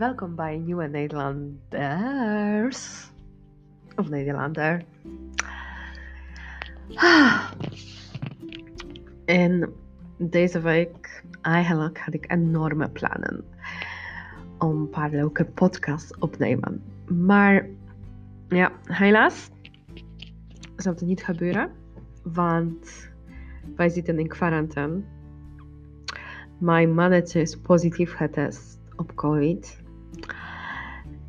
welkom bij Nieuwe Nederlanders. Of Nederlander. En deze week eigenlijk had ik enorme plannen om een paar leuke podcasts opnemen. Maar ja, helaas zou het niet gebeuren, want wij zitten in quarantaine. Mijn manager is positief getest op COVID.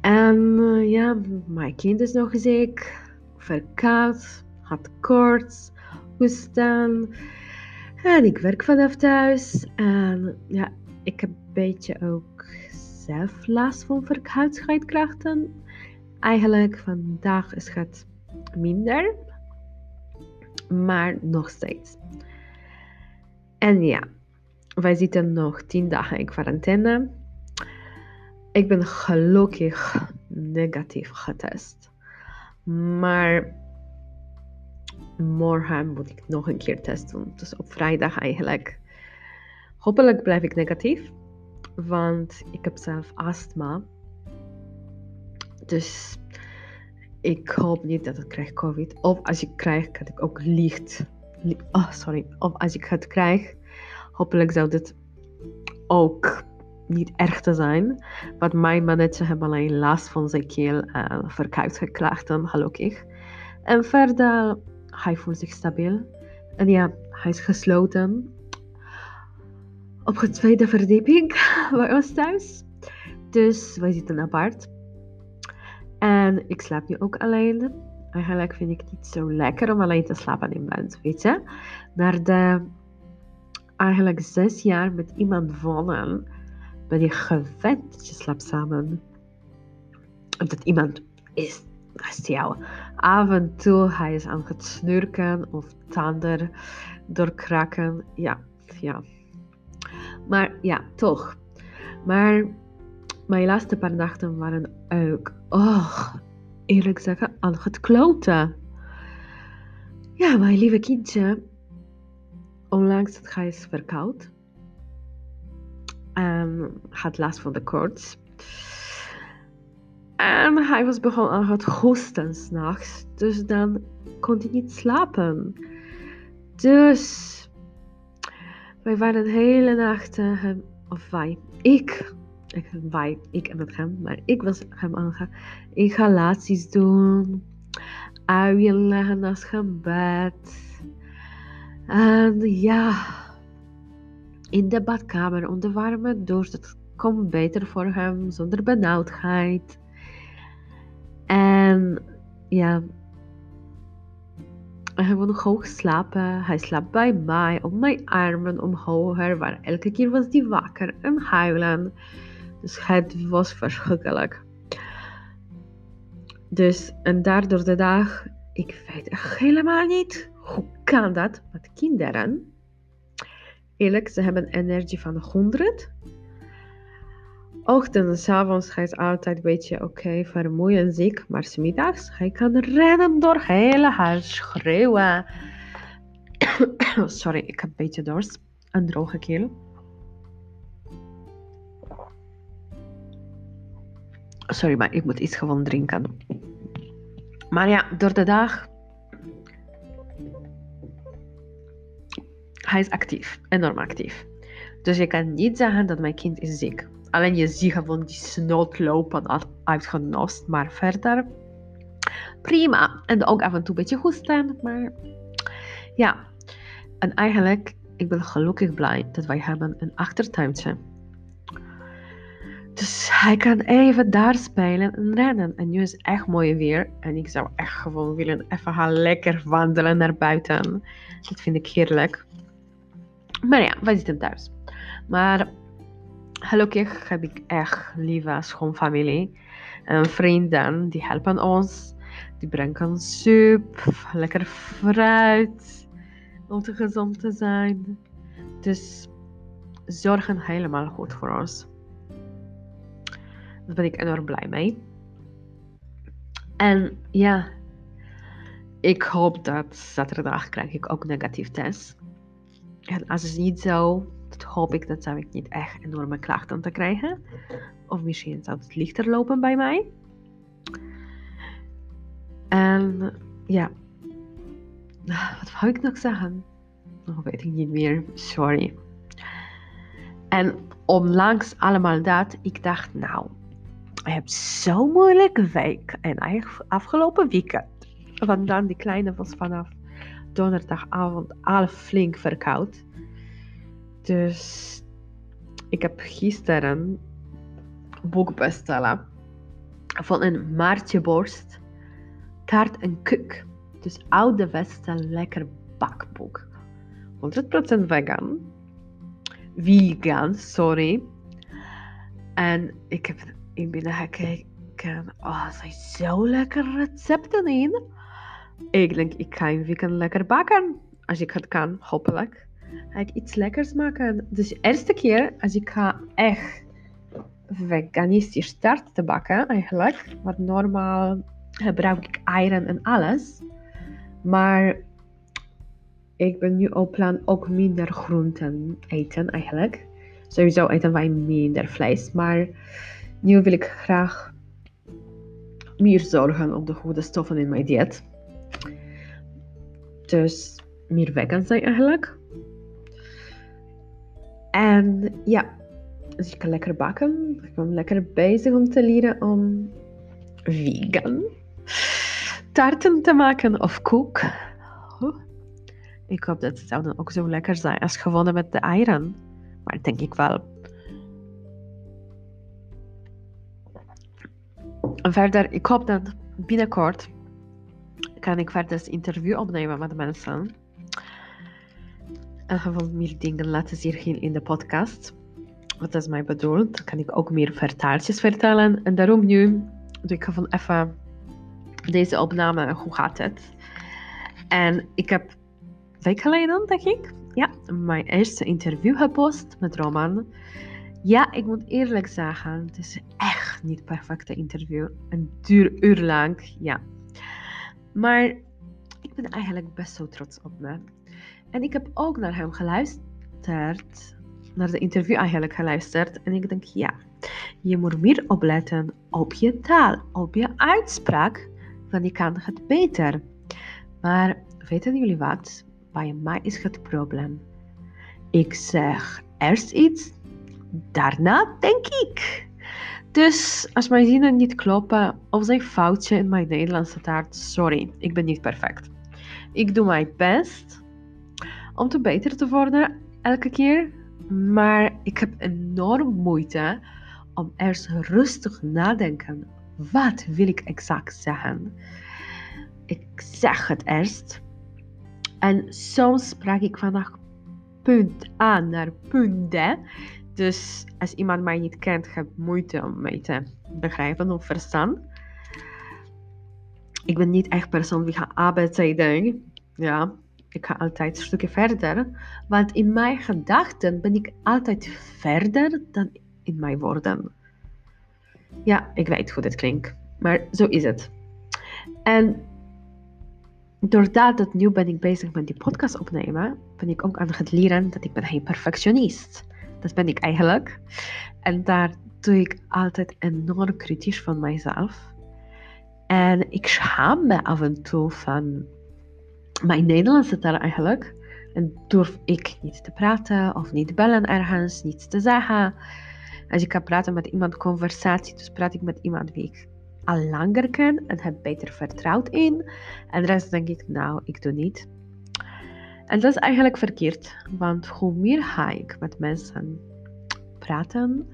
En eh, ja, mijn kind is nog ziek, verkoud, had koorts, hoesten. En ik werk vanaf thuis. En ja, ik heb een beetje ook zelf last van verkoudheidskrachten. Eigenlijk vandaag is het minder, maar nog steeds. En ja, wij zitten nog 10 dagen in quarantaine. Ik ben gelukkig negatief getest. Maar morgen moet ik nog een keer testen. Dus op vrijdag eigenlijk. Hopelijk blijf ik negatief. Want ik heb zelf astma. Dus ik hoop niet dat ik krijg COVID. Of als ik krijg, kan ik ook licht. Oh, sorry. Of als ik het krijg, hopelijk zou dit ook niet erg te zijn. Want mijn mannetje heeft alleen last van zijn keel en verkoudheidsklachten, gelukkig. En verder, hij voelt zich stabiel. En ja, hij is gesloten op de tweede verdieping bij ons thuis. Dus wij zitten apart. En ik slaap nu ook alleen. Eigenlijk vind ik het niet zo lekker om alleen te slapen in bed, weet je. Maar de, eigenlijk zes jaar met iemand wonen ben je gewend dat je slaapt samen. Of dat iemand is naast jou. Af en toe hij is aan het snurken of tanden doorkraken. Ja, ja. Maar ja, toch. Maar mijn laatste paar nachten waren ook, oh, eerlijk zeggen, aan het kloten. Ja, mijn lieve kindje. Onlangs had hij is verkoud en had last van de koorts. En hij was begonnen aan het hoesten s'nachts. Dus dan kon hij niet slapen. Dus wij waren de hele nacht, uh, of wij, ik, ik, wij, ik en met hem, maar ik was hem aangegaan. Inhalaties doen, uien leggen naast hem bed. En ja, in de badkamer onder warme douche. Dat komt beter voor hem zonder benauwdheid. En ja, hij wil hoog slapen. Hij slaapt bij mij op mijn armen omhoog. Maar elke keer was hij wakker en huilen. Dus het was verschrikkelijk. Dus, en daardoor de dag, ik weet helemaal niet hoe kan dat met kinderen Eerlijk, ze hebben energie van 100. Ochtends en avonds hij is altijd een beetje oké, okay, vermoeid en ziek. Maar smiddags, hij kan rennen door hele huis, schreeuwen. Sorry, ik heb een beetje dorst. Een droge keel. Sorry, maar ik moet iets gewoon drinken. Maar ja, door de dag hij is actief, enorm actief. Dus je kan niet zeggen dat mijn kind is ziek. Alleen je ziet gewoon die snoot lopen uitgenost. Maar verder, prima. En ook af en toe een beetje hoesten. Maar ja, en eigenlijk, ik ben gelukkig blij dat wij hebben een achtertuintje. Dus hij kan even daar spelen en rennen. En nu is het echt mooi weer. En ik zou echt gewoon willen even gaan lekker wandelen naar buiten. Dat vind ik heerlijk. Maar ja, wij zitten thuis. Maar gelukkig heb ik echt lieve schoonfamilie. En vrienden, die helpen ons. Die brengen soep, lekker fruit. Om te gezond te zijn. Dus zorgen helemaal goed voor ons. Daar ben ik enorm blij mee. En ja, ik hoop dat zaterdag krijg ik ook negatief test. En als het niet zo, dat hoop ik dat zou ik niet echt enorme klachten te krijgen. Of misschien zou het lichter lopen bij mij. En ja, wat wou ik nog zeggen? Oh, weet ik niet meer. Sorry. En onlangs allemaal dat, ik dacht, nou, ik heb zo'n moeilijke week. En eigenlijk afgelopen weekend. Want dan die kleine was vanaf donderdagavond al flink verkoud. Dus ik heb gisteren boek bestellen van een Maartje Borst. Taart en kuk. Dus oude Westen lekker bakboek. 100% vegan. Vegan, sorry. En ik heb in binnen gekeken. Oh, er zijn zo lekker recepten in. Ik denk, ik ga een weekend lekker bakken. Als ik het kan, hopelijk. Ga ik iets lekkers maken. Dus de eerste keer als ik ga echt veganistisch start te bakken, eigenlijk. Want normaal gebruik ik eieren en alles. Maar ik ben nu op plan ook minder groenten eten eigenlijk. Sowieso eten wij minder vlees. Maar nu wil ik graag meer zorgen op de goede stoffen in mijn dieet. Dus meer vegan zijn eigenlijk. En ja, dus ik kan lekker bakken. Ik ben lekker bezig om te leren om vegan taarten te maken of koek. Ik hoop dat het dan ook zo lekker zijn als gewonnen met de eieren. Maar denk ik wel. Verder, ik hoop dat binnenkort kan ik verder een interview opnemen met mensen. En gewoon meer dingen laten zien in de podcast. Wat is mij bedoeld? Dan kan ik ook meer vertaaltjes vertellen. En daarom nu doe ik gewoon even deze opname. Hoe gaat het? En ik heb week geleden, denk ik, ja, mijn eerste interview gepost met Roman. Ja, ik moet eerlijk zeggen, het is echt niet perfecte interview. Een duur uur lang, ja. Maar ik ben eigenlijk best zo trots op me. En ik heb ook naar hem geluisterd, naar de interview eigenlijk geluisterd. En ik denk, ja, je moet meer opletten op je taal, op je uitspraak, want je kan het beter. Maar weten jullie wat? Bij mij is het probleem. Ik zeg eerst iets, daarna denk ik. Dus als mijn zinnen niet kloppen of zijn foutje in mijn Nederlandse taart, sorry, ik ben niet perfect. Ik doe mijn best om te beter te worden elke keer, maar ik heb enorm moeite om eerst rustig nadenken. Wat wil ik exact zeggen? Ik zeg het eerst en soms spreek ik vandaag punt A naar punt D. Dus als iemand mij niet kent, heb ik moeite om mij te begrijpen of verstaan. Ik ben niet echt persoon die gaat A, B, C, D. Ja, ik ga altijd een stukje verder. Want in mijn gedachten ben ik altijd verder dan in mijn woorden. Ja, ik weet hoe dit klinkt. Maar zo is het. En doordat dat nu ben ik bezig met die podcast opnemen, ben ik ook aan het leren dat ik ben geen perfectionist. Dat ben ik eigenlijk. En daar doe ik altijd enorm kritisch van mijzelf. En ik schaam me af en toe van mijn Nederlandse taal eigenlijk. En durf ik niet te praten of niet bellen ergens, niets te zeggen. Als ik ga praten met iemand, conversatie, dus praat ik met iemand die ik al langer ken en heb beter vertrouwd in. En de rest denk ik, nou, ik doe niet. En dat is eigenlijk verkeerd, want hoe meer ga ik met mensen praten,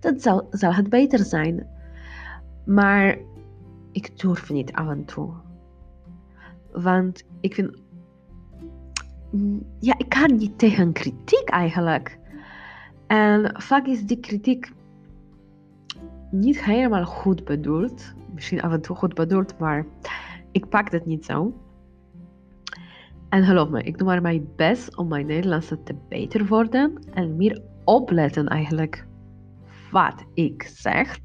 dat zal, zal het beter zijn. Maar ik durf niet af en toe. Want ik vind, ja, ik kan niet tegen kritiek eigenlijk. En vaak is die kritiek niet helemaal goed bedoeld. Misschien af en toe goed bedoeld, maar ik pak het niet zo. En geloof me, ik doe maar mijn best om mijn Nederlandse te beter worden en meer opletten eigenlijk wat ik zeg.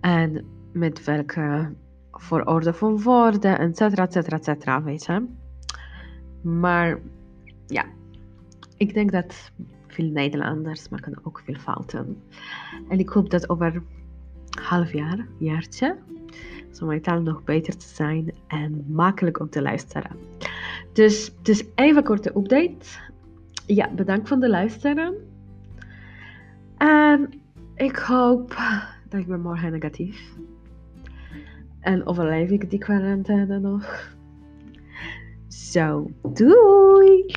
En met welke voororde van woorden, et cetera, et cetera, et cetera, weet je. Maar ja, ik denk dat veel Nederlanders maken ook veel fouten. En ik hoop dat over half jaar, jaartje, zo mijn taal nog beter te zijn en makkelijk om te luisteren. Dus, dus even korte update. Ja, bedankt voor de luisteren. En ik hoop dat ik ben morgen negatief. En overleef ik die quarantaine nog. Zo, doei!